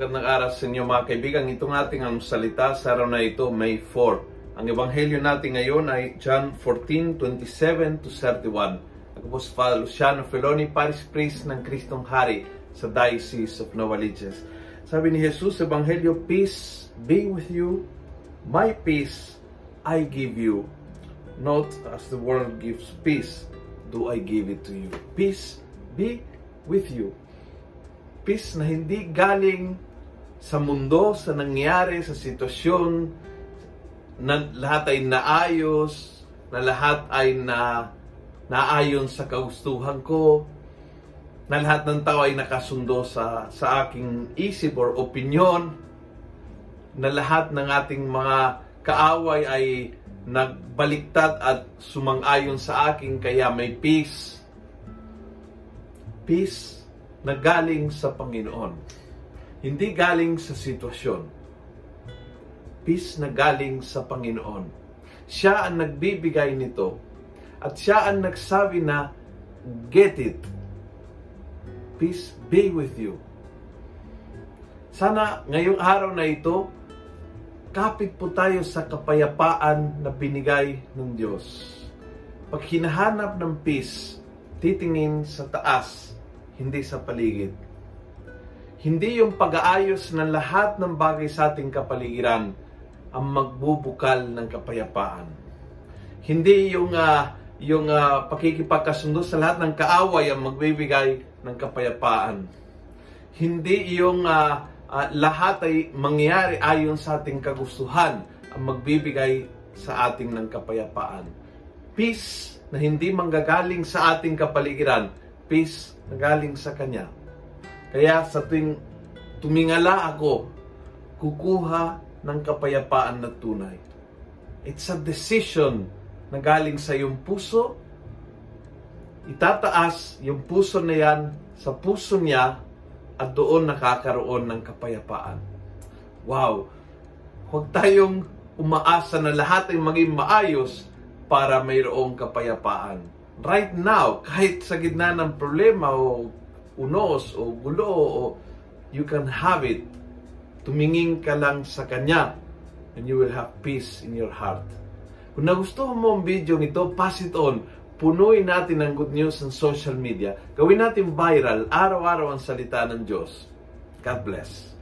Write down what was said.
magandang araw sa inyo mga kaibigan. Itong ating ang salita sa araw na ito, May 4. Ang ebanghelyo natin ngayon ay John 14:27 to 31. Ako po si Father Luciano Feloni, Paris Priest ng Kristong Hari sa Diocese of Novaliches. Sabi ni Jesus sa ebanghelyo, Peace be with you, my peace I give you. Not as the world gives peace, do I give it to you. Peace be with you peace na hindi galing sa mundo, sa nangyari, sa sitwasyon, na lahat ay naayos, na lahat ay na naayon sa kaustuhan ko, na lahat ng tao ay nakasundo sa, sa aking isip or opinion, na lahat ng ating mga kaaway ay nagbaliktad at sumang-ayon sa akin kaya may peace. Peace na galing sa Panginoon. Hindi galing sa sitwasyon. Peace na galing sa Panginoon. Siya ang nagbibigay nito. At siya ang nagsabi na, get it. Peace be with you. Sana ngayong araw na ito, kapit po tayo sa kapayapaan na binigay ng Diyos. Pag hinahanap ng peace, titingin sa taas hindi sa paligid. Hindi yung pag-aayos ng lahat ng bagay sa ating kapaligiran ang magbubukal ng kapayapaan. Hindi yung uh, yung uh, pakikipagkasundo sa lahat ng kaaway ang magbibigay ng kapayapaan. Hindi yung uh, uh, lahat ay mangyayari ayon sa ating kagustuhan ang magbibigay sa ating ng kapayapaan. Peace na hindi manggagaling sa ating kapaligiran, peace na galing sa Kanya. Kaya sa tuwing tumingala ako, kukuha ng kapayapaan na tunay. It's a decision na galing sa iyong puso. Itataas yung puso na yan sa puso niya at doon nakakaroon ng kapayapaan. Wow! Huwag tayong umaasa na lahat ay maging maayos para mayroong kapayapaan right now, kahit sa gitna ng problema o unos o gulo o you can have it. Tumingin ka lang sa Kanya and you will have peace in your heart. Kung nagustuhan mo ang video nito, pass it on. Punuin natin ang good news sa social media. Gawin natin viral, araw-araw ang salita ng Diyos. God bless.